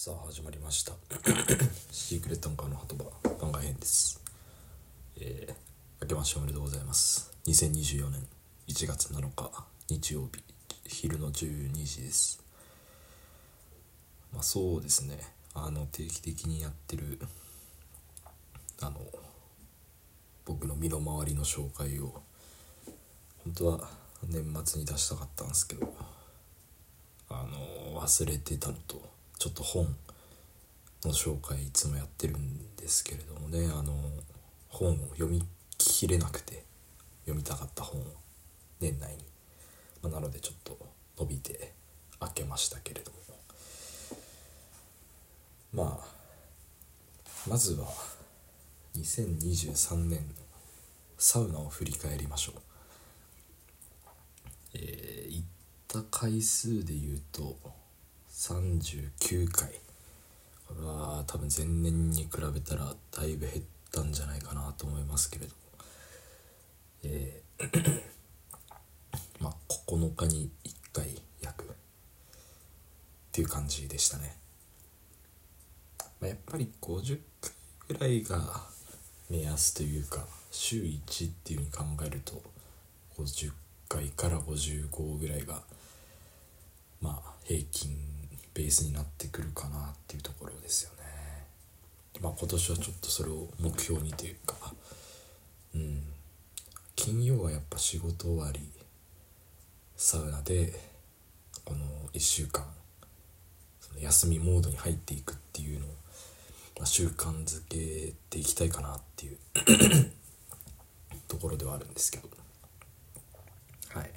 さあ始まりました。シークレットンカーの鳩場番外編です。えー、明けましておめでとうございます。2024年1月7日日曜日昼の12時です。まあそうですね。あの定期的にやってるあの僕の身の回りの紹介を本当は年末に出したかったんですけどあの忘れてたのとちょっと本の紹介いつもやってるんですけれどもねあの本を読みきれなくて読みたかった本を年内に、まあ、なのでちょっと伸びて開けましたけれども。まあまずは2023年のサウナを振り返りましょう。えー、行った回数で言うと39回。これは多分前年に比べたらだいぶ減ったんじゃないかなと思いますけれどえー まあ9日に1回約。っていう感じでしたね、まあ、やっぱり50回ぐらいが目安というか週1っていうふうに考えると50回から55ぐらいがまあ平均ベースになってくるかなっていうところですよね。まあ今年はちょっとそれを目標にというか。うん。金曜はやっぱ仕事終わりサウナでこの1週間その休みモードに入っていくっていうのを、まあ、習慣づけていきたいかなっていう ところではあるんですけど。はい。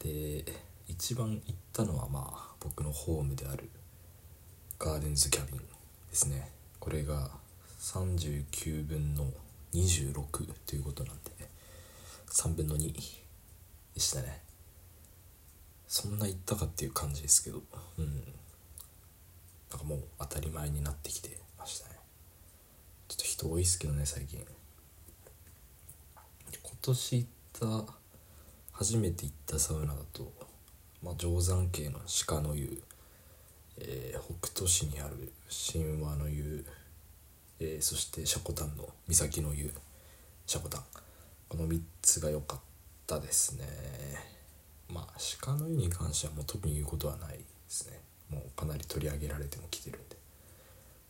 で一番行ったのはまあ僕のホームであるガーデンズキャビンですね。これが39分の26ということなんで3分の2でしたね。そんな行ったかっていう感じですけど。うん。なんかもう当たり前になってきてましたね。ちょっと人多いっすけどね最近。今年行った初めて行ったサウナだとまあ、定山系の鹿の湯、えー、北斗市にある神話の湯、えー、そして積丹の岬の湯積丹。この3つが良かったですね。まあ鹿の湯に関してはもう特に言うことはないですね。もうかなり取り上げられても来てるんで。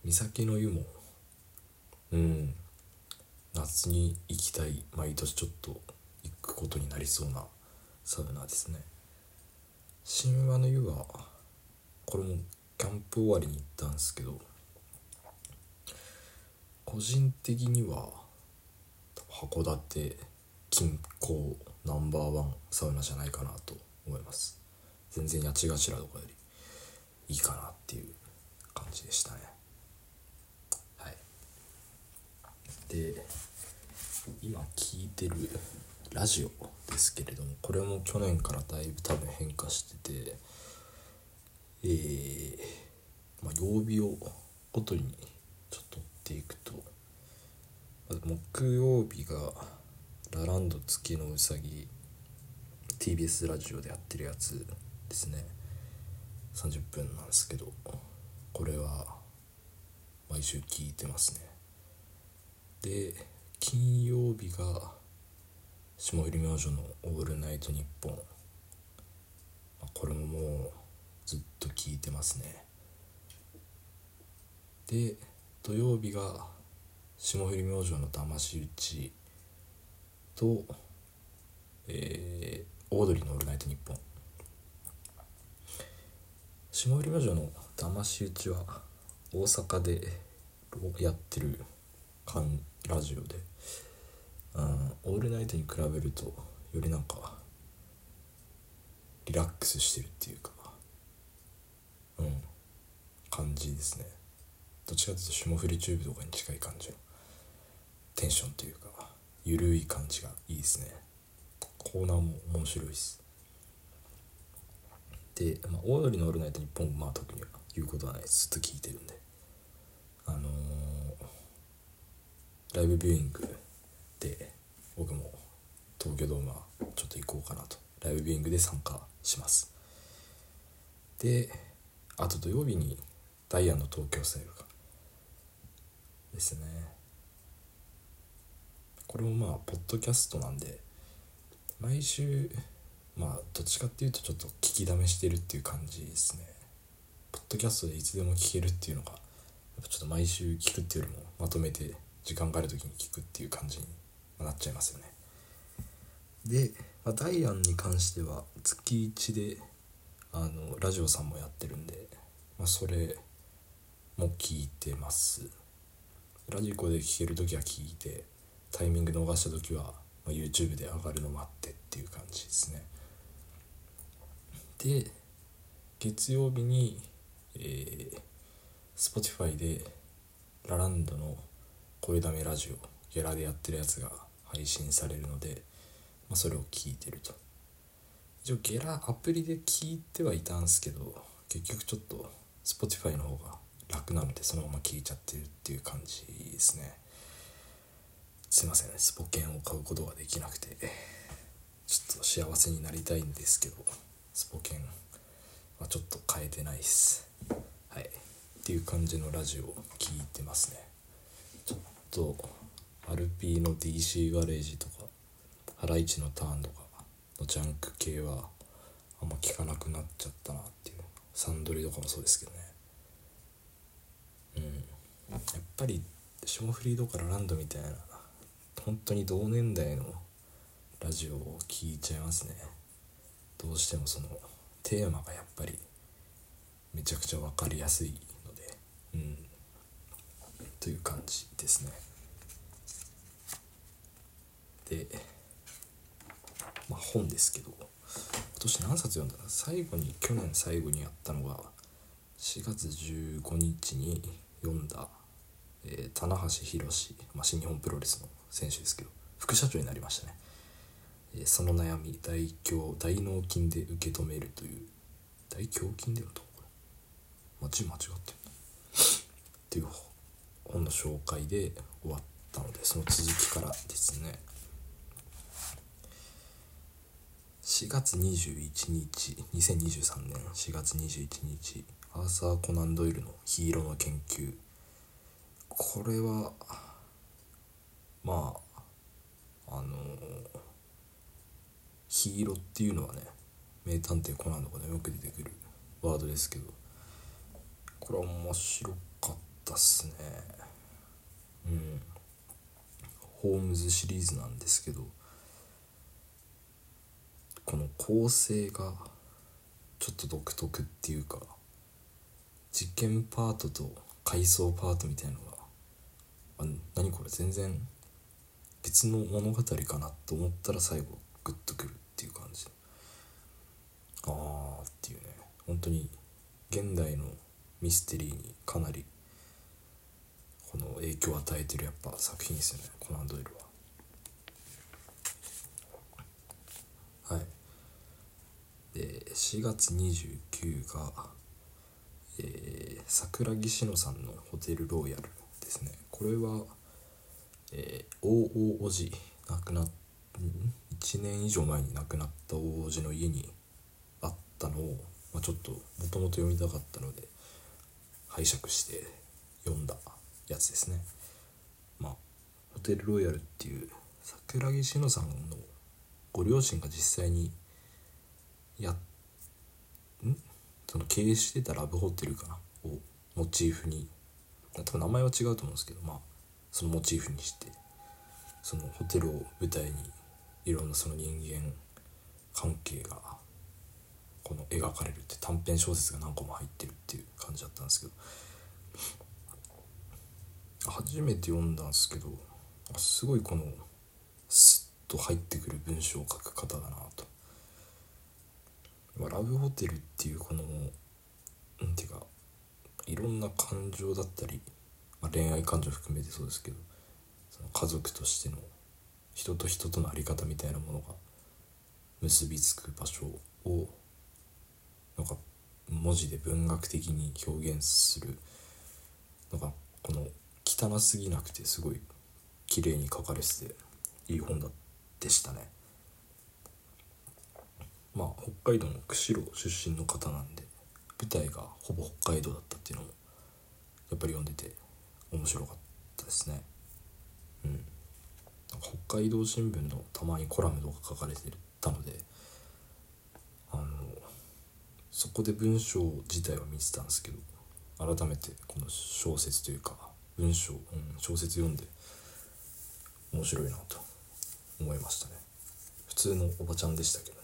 岬の湯もうん夏に行きたい。毎年ちょっと行くことになりそうなサウナですね。神話の湯はこれもキャンプ終わりに行ったんですけど個人的には函館近郊ナンバーワンサウナじゃないかなと思います。全然八頭とかよりいいかなっていう感じでしたね。はい。で今聞いてるラジオですけれどもこれも去年からだいぶ多分変化しててえー、まあ、曜日をごとにちょっと追っていくと。まず木曜日がラランド月のうさぎ TBS ラジオでやってるやつですね。30分なんですけどこれは毎週聞いてますね。で金曜日が霜降り明星の「オールナイトニッポン」、これももうずっと聞いてますね。で土曜日が霜降り明星の騙し討ちと、えー、オードリーの「オールナイトニッポン」霜降り明星の騙し討ちは大阪でやってるラジオで。うん。オールナイトに比べるとよりなんかリラックスしてるっていうかうん。感じですね。どっちかというと霜降りチューブとかに近い感じのテンションというかゆるい感じがいいですね。コーナーも面白いです。で、まあ、オードリーの「オールナイトニッポン」まあ特には言うことはないです。ずっと聞いてるんで。あのー、ライブビューイングで僕も東京ドームはちょっと行こうかなと。ライブビューイングで参加します。であと土曜日にダイアンの東京スタイルかですね。これもまあポッドキャストなんで毎週まあどっちかっていうとちょっと聞きだめしてるっていう感じですね。ポッドキャストでいつでも聞けるっていうのがちょっと毎週聞くっていうよりもまとめて時間がある時に聞くっていう感じになっちゃいますよね。で、まあ、ダイアンに関しては月1であのラジオさんもやってるんで、まあ、それも聞いてます。ラジコで聴ける時は聞いてタイミング逃した時は、まあ、YouTube で上がるの待ってっていう感じですね。で月曜日に、えー、Spotify でラランドの声だめラジオゲラでやってるやつが配信されるので、まあ、それを聞いてると。一応ゲラアプリで聞いてはいたんですけど結局ちょっと Spotify の方が楽なのでそのまま聞いちゃってるっていう感じですね。すいませんスポケンを買うことができなくてちょっと幸せになりたいんですけどスポケンはちょっと変えてないっす。はい。っていう感じのラジオを聞いてますね。ちょっとアルピーの DC ガレージとかハライチのターンとかのジャンク系はあんま聞かなくなっちゃったなっていう。サンドリとかもそうですけどね。うん。やっぱり霜降りとかランドみたいな本当に同年代のラジオを聴いちゃいますね。どうしてもそのテーマがやっぱりめちゃくちゃ分かりやすいので。うん。という感じですね。でまあ本ですけど今年何冊読んだの？最後に去年最後にやったのが4月15日に読んだ、えー、棚橋宏、まあ、新日本プロレスの選手ですけど副社長になりましたね、えー、その悩み大胸大脳筋で受け止めるという大胸筋で読むとこれ間違間違ってるっていう本の紹介で終わったのでその続きからですね。4月21日2023年4月21日アーサー・コナン・ドイルの「ヒーローの研究」これはまああのヒーローっていうのはね名探偵コナンとかでよく出てくるワードですけどこれは面白かったっすねうんホームズシリーズなんですけどこの構成がちょっと独特っていうか実験パートと回想パートみたいのがあ何これ全然別の物語かなと思ったら最後グッとくるっていう感じ。ああっていうね。本当に現代のミステリーにかなりこの影響を与えてるやっぱ作品ですよね。コナン・ドイルははいで4月29が、えー、桜木志乃さんの「ホテルローヤル」ですね。これは、えー、大王子亡くなっ1年以上前に亡くなった大王子の家にあったのを、まあ、ちょっともともと読みたかったので拝借して読んだやつですね。まあホテルロイヤルっていう桜木志乃さんのご両親が実際にやん？その経営してたラブホテルかな？をモチーフに。多分名前は違うと思うんですけどまあそのモチーフにして。そのホテルを舞台にいろんなその人間関係がこの描かれるって短編小説が何個も入ってるっていう感じだったんですけど。初めて読んだんですけどすごいこのスッと入ってくる文章を書く方だなと。まラブホテルっていうこの何ていうかいろんな感情だったり、まあ、恋愛感情含めてそうですけどその家族としての人と人との在り方みたいなものが結びつく場所をなんか文字で文学的に表現するのがこの汚すぎなくてすごい綺麗に書かれてていい本でしたね。まあ北海道の釧路出身の方なんで舞台がほぼ北海道だったっていうのもやっぱり読んでて面白かったですね。うん。北海道新聞のたまにコラムとか書かれてたのであのそこで文章自体は見てたんですけど改めてこの小説というか文章、うん、小説読んで面白いなと思いましたね。普通のおばちゃんでしたけどね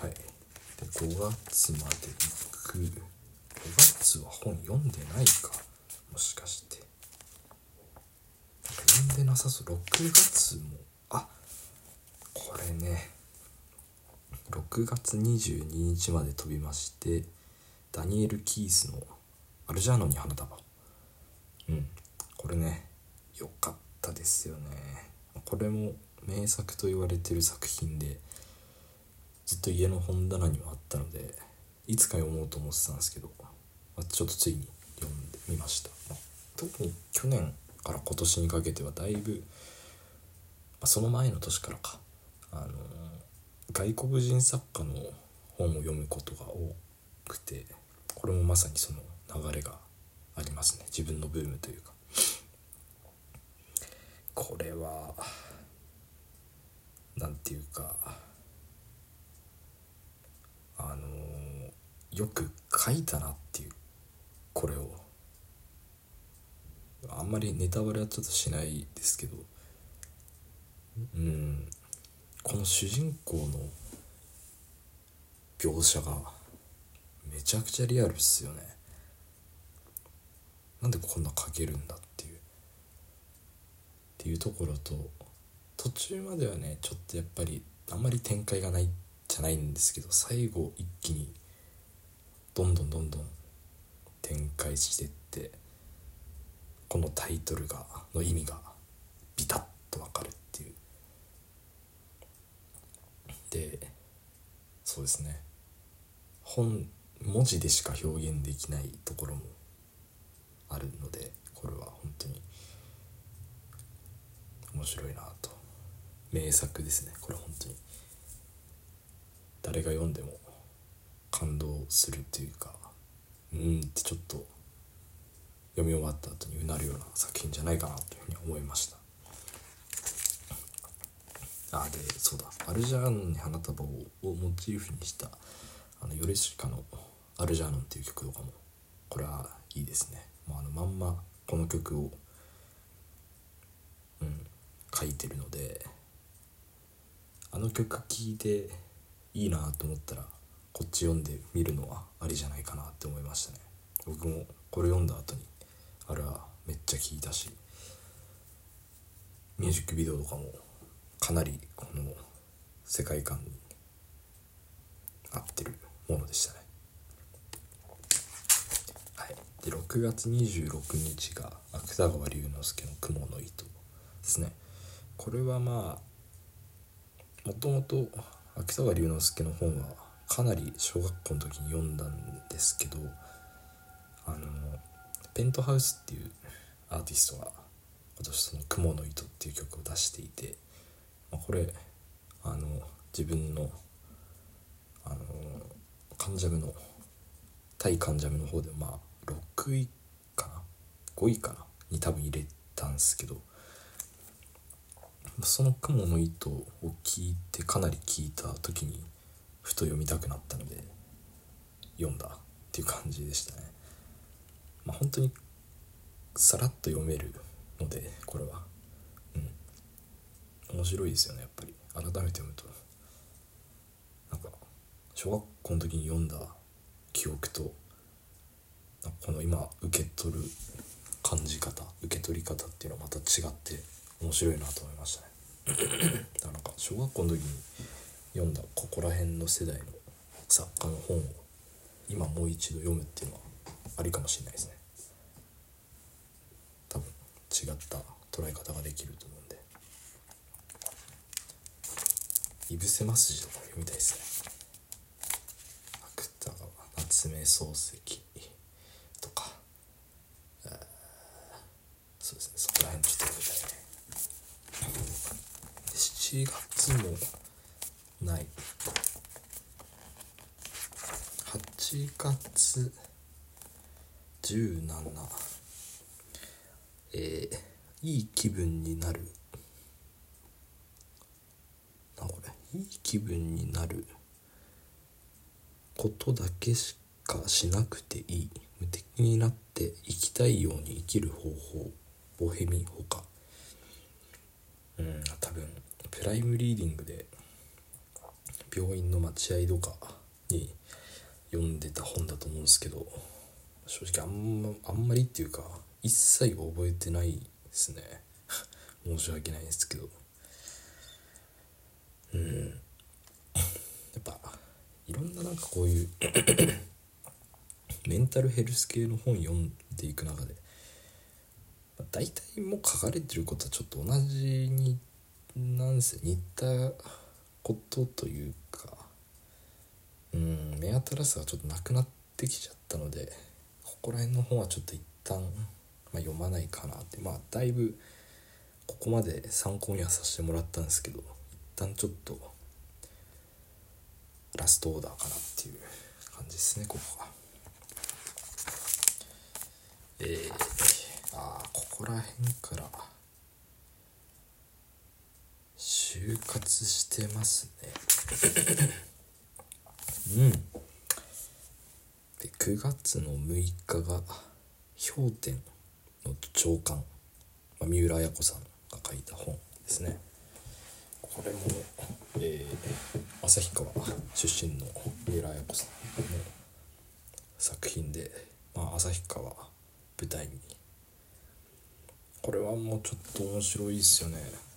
はいで5月まで行く5月は本読んでないか。もしかして。なんか読んでなさそう。6月も。あこれね。6月22日まで飛びましてダニエル・キースの「アルジャーノに花束」うん。これね良かったですよね。これも名作と言われてる作品でずっと家の本棚にはあったのでいつか読もうと思ってたんですけど、まあ、ちょっとついに読んでみました、まあ、特に去年から今年にかけてはだいぶ、まあ、その前の年からかあの外国人作家の本を読むことが多くてこれもまさにその流れがありますね。自分のブームというか。これはなんていうかあのよく書いたなっていうこれを。あんまりネタバレはちょっとしないですけど。うん。この主人公の描写がめちゃくちゃリアルっすよね。なんでこんな書けるんだっていう。っていうところと途中まではねちょっとやっぱりあんまり展開がないじゃないんですけど最後一気にどんどんどんどん展開してってこのタイトルがの意味がビタッと分かるっていう。でそうですね。本文字でしか表現できないところもあるのでこれは本当に面白いなと。名作ですね。これ本当に。誰が読んでも感動するというかうんってちょっと読み終わった後にうなるような作品じゃないかなというふうに思いました。あでそうだ。アルジャーノンに花束をモチーフにしたあのヨレシカの「アルジャーノン」っていう曲とかもこれはいいですね。もうあのまんまこの曲をうん書いてるのであの曲聴いていいなと思ったらこっち読んでみるのはありじゃないかなって思いましたね。僕もこれ読んだ後にあれはめっちゃ聴いたしミュージックビデオとかもかなりこの世界観に合ってるものでしたね。はい。で6月26日が芥川龍之介の「雲の糸」ですね。これはまあもともと芥川龍之介の本はかなり小学校の時に読んだんですけどあのペントハウスっていうアーティストが今年その「雲の糸」っていう曲を出していて、まあ、これあの自分のあのカンジャムの対カンジャムの方でまあ6位かな？5位かな？に多分入れたんですけどその「雲の糸」を聞いてかなり聞いた時にふと読みたくなったので読んだっていう感じでしたね。まあ本当にさらっと読めるのでこれは。うん。面白いですよねやっぱり。改めて読むと。なんか小学校の時に読んだ記憶とこの今受け取る感じ方受け取り方っていうのはまた違って面白いなと思いましたね。だからなんか小学校の時に読んだここら辺の世代の作家の本を今もう一度読むっていうのはありかもしれないですね。多分違った捉え方ができると思うんで「いぶせますじ」とか読みたいですね。芥川夏目漱石とか、えー、そうですねそこら辺ちょっと読みたいね7月もない。8月17えー、いい気分になる。なこれいい気分になることだけしかしなくていい。無敵になって生きたいように生きる方法。ボヘミほか。うん多分。プライムリーディングで病院の待合とかに読んでた本だと思うんですけど正直あんまあんまりっていうか一切覚えてないですね。申し訳ないですけど。うん。やっぱいろんななんかこういうメンタルヘルス系の本読んでいく中で大体もう書かれてることはちょっと同じになんせ似たことというかうん目新しさがちょっとなくなってきちゃったのでここら辺の本はちょっと一旦、まあ、読まないかなってまあだいぶここまで参考にはさせてもらったんですけど一旦ちょっとラストオーダーかなっていう感じですねここは。えー、ああここら辺から就活してますね。うん。で9月の6日が「氷点」の長官、まあ、三浦綾子さんが書いた本ですね。これも、えー、旭川出身の三浦綾子さんの作品で、まあ、旭川舞台に。これはもうちょっと面白いですよね。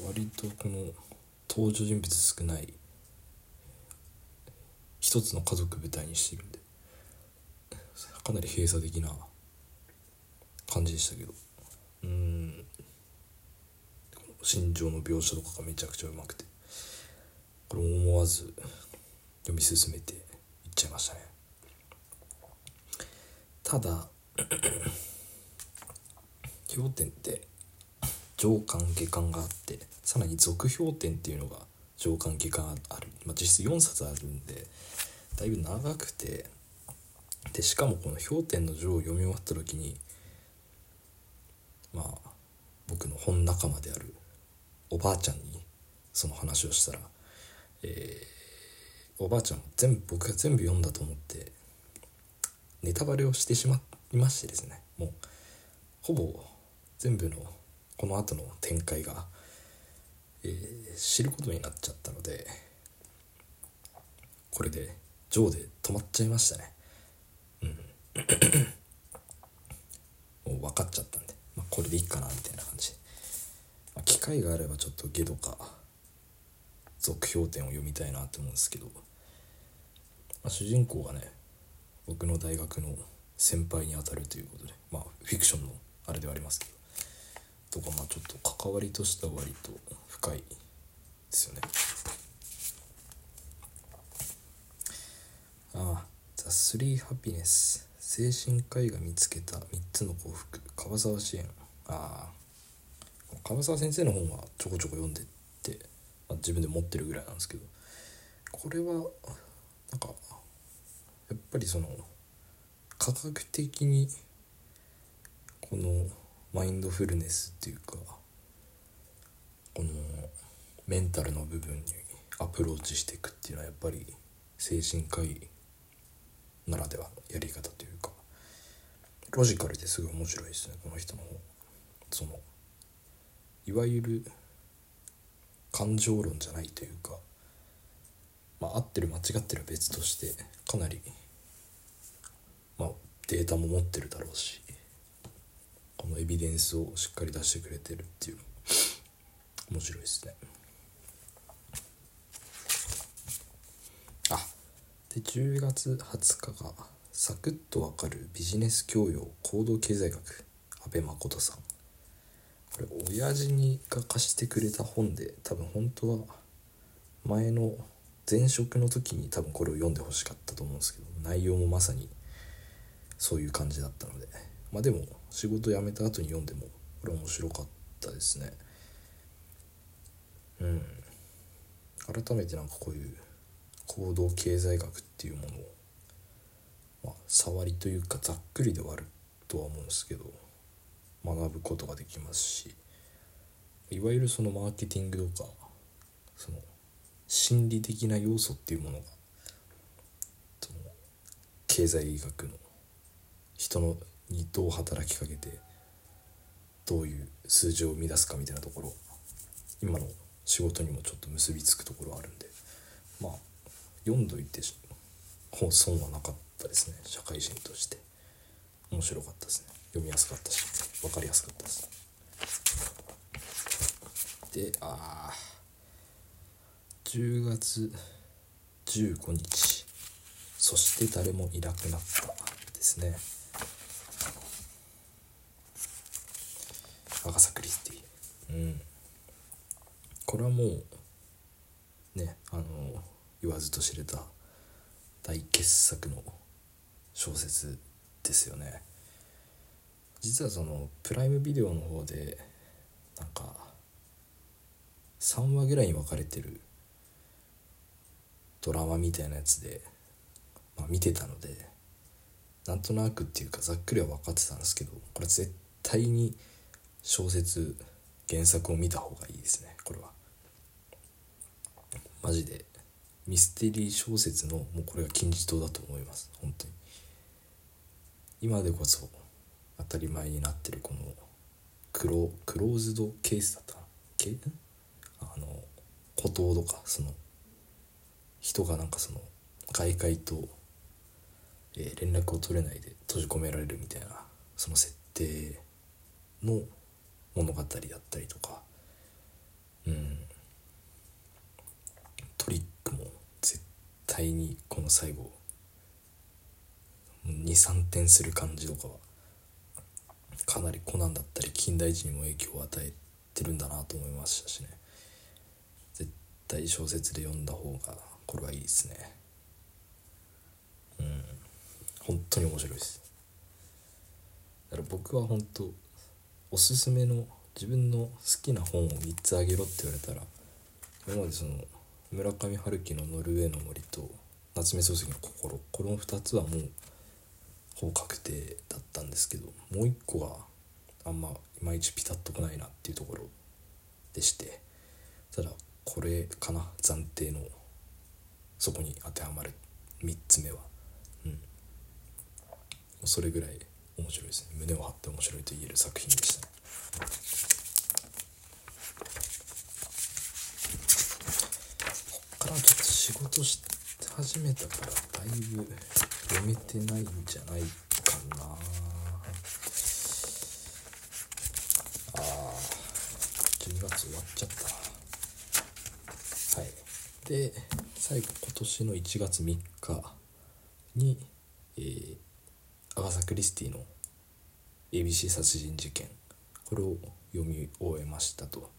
割とこの登場人物少ない一つの家族舞台にしてるんでかなり閉鎖的な感じでしたけど。うん。心情の描写とかがめちゃくちゃうまくてこれ思わず読み進めていっちゃいましたね。ただ 氷点って上巻下巻があってさらに続氷点っていうのが上巻下巻ある、まあ、実質4冊あるんでだいぶ長くてでしかもこの「氷点の女王」を読み終わった時にまあ僕の本仲間であるおばあちゃんにその話をしたら、えー、おばあちゃん全部僕が全部読んだと思ってネタバレをしてしまいましてですねもうほぼ全部のこの後の展開が、えー、知ることになっちゃったのでこれでジョーで止まっちゃいましたね。うん。もう分かっちゃったんで、まあ、これでいいかなみたいな感じ。で、まあ、機会があればちょっとゲドか続評点を読みたいなと思うんですけど、まあ、主人公がね僕の大学の先輩にあたるということでまあフィクションのあれではありますけど。とかまあちょっと関わりとしては割と深いですよね。ああ「ザ・スリー・ハピネス」精神科医が見つけた3つの幸福川沢支援ああ川沢先生の本はちょこちょこ読んでって、まあ、自分で持ってるぐらいなんですけどこれはなんかやっぱりその科学的にこのマインドフルネスっていうかこのメンタルの部分にアプローチしていくっていうのはやっぱり精神科医ならではのやり方というかロジカルですごい面白いですねこの人のそのいわゆる感情論じゃないというかまあ合ってる間違ってる別としてかなりまあデータも持ってるだろうしこのエビデンスをしっかり出してくれてるっていう。の面白いですね。あ。で10月20日がサクッとわかるビジネス教養行動経済学。阿部誠さん。これ親父にが貸してくれた本で多分本当は前の前職の時に多分これを読んでほしかったと思うんですけど内容もまさにそういう感じだったので。まあでも仕事辞めた後に読んでもこれ面白かったですね。うん。改めてなんかこういう行動経済学っていうものをまあ触りというかざっくりではあるとは思うんですけど学ぶことができますしいわゆるそのマーケティングとかその心理的な要素っていうものが経済学の人のにどう働きかけてどういう数字を生み出すかみたいなところ今の仕事にもちょっと結びつくところあるんでまあ読んどいて本損はなかったですね社会人として。面白かったですね。読みやすかったし分かりやすかったです。でああ10月15日。そして誰もいなくなったですねアガサ・クリスティうん。これはもうねあの言わずと知れた大傑作の小説ですよね。実はそのプライムビデオの方でなんか3話ぐらいに分かれてるドラマみたいなやつで、まあ、見てたのでなんとなくっていうかざっくりは分かってたんですけどこれ絶対に小説原作を見た方がいいですねこれは。マジで。ミステリー小説のもうこれが金字塔だと思います本当に。今でこそ当たり前になってるこのクロクローズドケースだったあの孤島とかその人がなんかその外界と、えー、連絡を取れないで閉じ込められるみたいなその設定の物語だったりとか。うん。トリックも絶対にこの最後23点する感じとかはかなりコナンだったり近代史にも影響を与えてるんだなと思いましたしね。絶対小説で読んだ方がこれはいいですね。うん。本当に面白いです。だから僕は本当おすすめの自分の好きな本を3つあげろって言われたら今までその村上春樹の「ノルウェーの森」と夏目漱石の「心」この2つはもうほぼ確定だったんですけどもう一個があんまいまいちピタッとこないなっていうところでしてただこれかな暫定のそこに当てはまる3つ目は。うん。それぐらい面白いですね。胸を張って面白いと言える作品でした。ねこっからちょっと仕事し始めたからだいぶ読めてないんじゃないかな。ああ12月終わっちゃった。はい。で最後今年の1月3日に、えー、アガサ・クリスティの ABC 殺人事件これを読み終えましたと。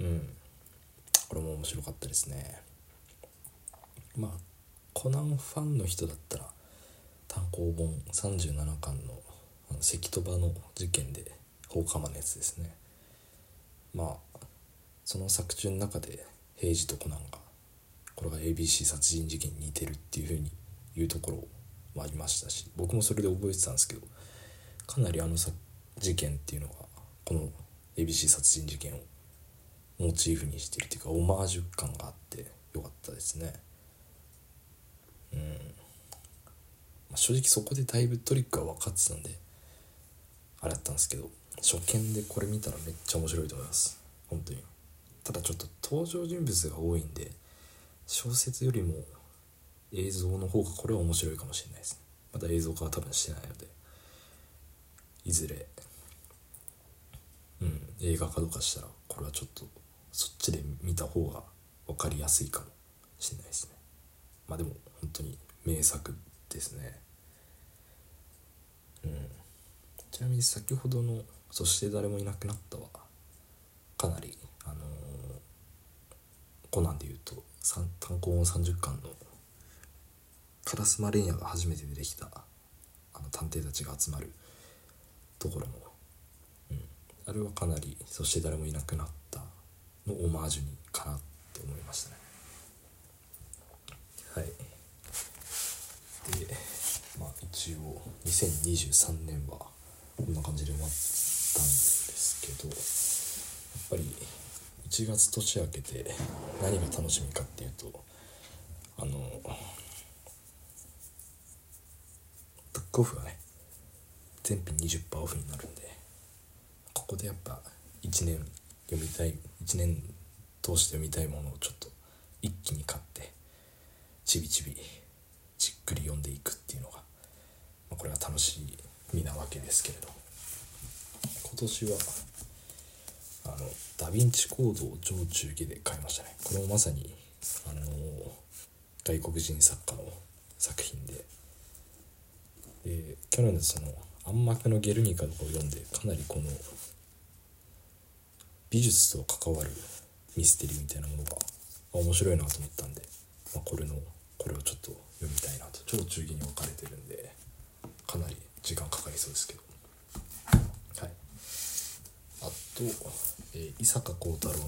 うん。これも面白かったですね。まあコナンファンの人だったら単行本37巻の関戸場の事件で放火魔のやつですね。まあその作中の中で平治とコナンがこれが ABC 殺人事件に似てるっていうふうに言うところをもありましたし僕もそれで覚えてたんですけどかなりあの事件っていうのがこの ABC 殺人事件をモチーフにしてるっていうかオマージュ感があってよかったですね。うん、まあ、正直そこでだいぶトリックは分かってたんであれだったんですけど初見でこれ見たらめっちゃ面白いと思います。本当に。ただちょっと登場人物が多いんで小説よりも映像の方がこれは面白いかもしれないですね。まだ映像化は多分してないので。いずれうん映画化とかしたらこれはちょっとそっちで見た方が分かりやすいかもしれないですね。まあでも本当に名作ですね。うん。ちなみに先ほどの「そして誰もいなくなった」はかなりあのー、コナンでいうと単行本30巻の烏丸レンヤが初めて出てきたあの探偵たちが集まるところの、うん、あれはかなり「そして誰もいなくなった」のオマージュにかなって思いましたね。はい。でまあ一応2023年はこんな感じで終わったんですけどやっぱり1月年明けて何が楽しみかっていうとあのブックオフがね全品20%オフになるんでここでやっぱ1年読みたい1年通して読みたいものをちょっと一気に買ってちびちびじっくり読んでいくっていうのが、まあ、これは楽しみなわけですけれど今年はあのダ・ヴィンチコードを上中下で買いましたね。これもまさにあの外国人作家の作品でで去年のその暗幕のゲルニカとかを読んでかなりこの美術と関わるミステリーみたいなものが面白いなと思ったんで、まあ、これのこれをちょっと読みたいなと。超中義に分かれてるんでかなり時間かかりそうですけど。はい。あと、えー、伊坂幸太郎の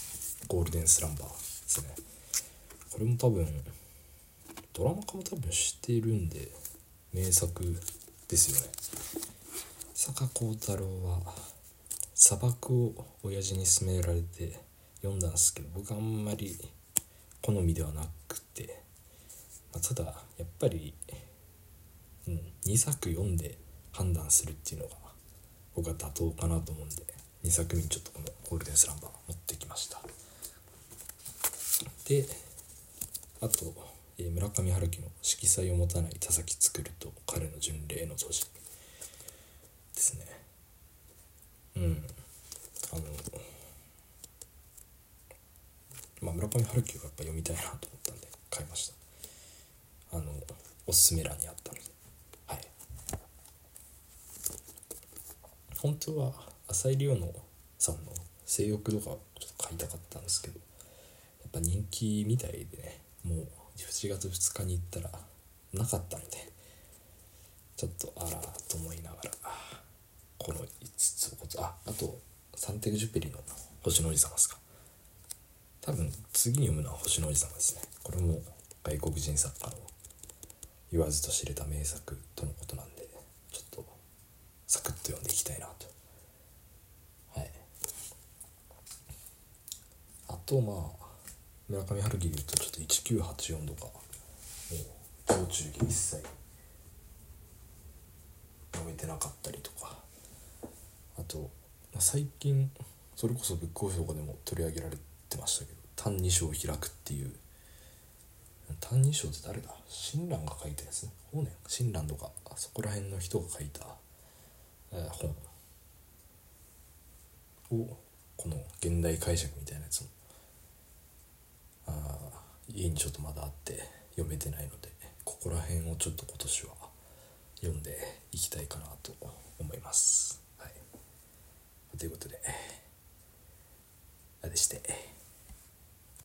「ゴールデンスランバー」ですね。これも多分ドラマ化も多分知っているんで名作ですよね。坂幸太郎は砂漠を親父に勧められて読んだんですけど僕あんまり好みではなくて、まあ、ただやっぱり、うん、2作読んで判断するっていうのが僕は妥当かなと思うんで2作目にちょっとこの「ゴールデンスランバー」持ってきました。であと、村上春樹の「色彩を持たない田崎作ると彼の巡礼の年」ですね。うん。あのまあ、村上春樹がやっぱ読みたいなと思ったんで買いました。あのおすすめ欄にあったので。はい。本当は浅井亮のさんの「性欲」とかちょっと買いたかったんですけどやっぱ人気みたいでねもう7月2日に行ったらなかったんでちょっとあらと思いながらこの5つをああとサンテグジュペリの「星の王子様」ですか。多分次に読むのは星の王子様ですね。これも外国人作家の言わずと知れた名作とのことなんでちょっとサクッと読んでいきたいなと。はい。あとまあ村上春樹で言うとちょっと1984とかもう上中下一切読めてなかったりとか。あとまあ最近それこそブックオフとかでも取り上げられてましたけど「歎異抄を開く」っていう「歎異抄」って誰だ？親鸞が書いたやつね。法然。親鸞とかそこら辺の人が書いた、えー、本。をこの現代解釈みたいなやつも家にちょっとまだあって読めてないのでここら辺をちょっと今年は読んでいきたいかなと思います。はい、ということであれして。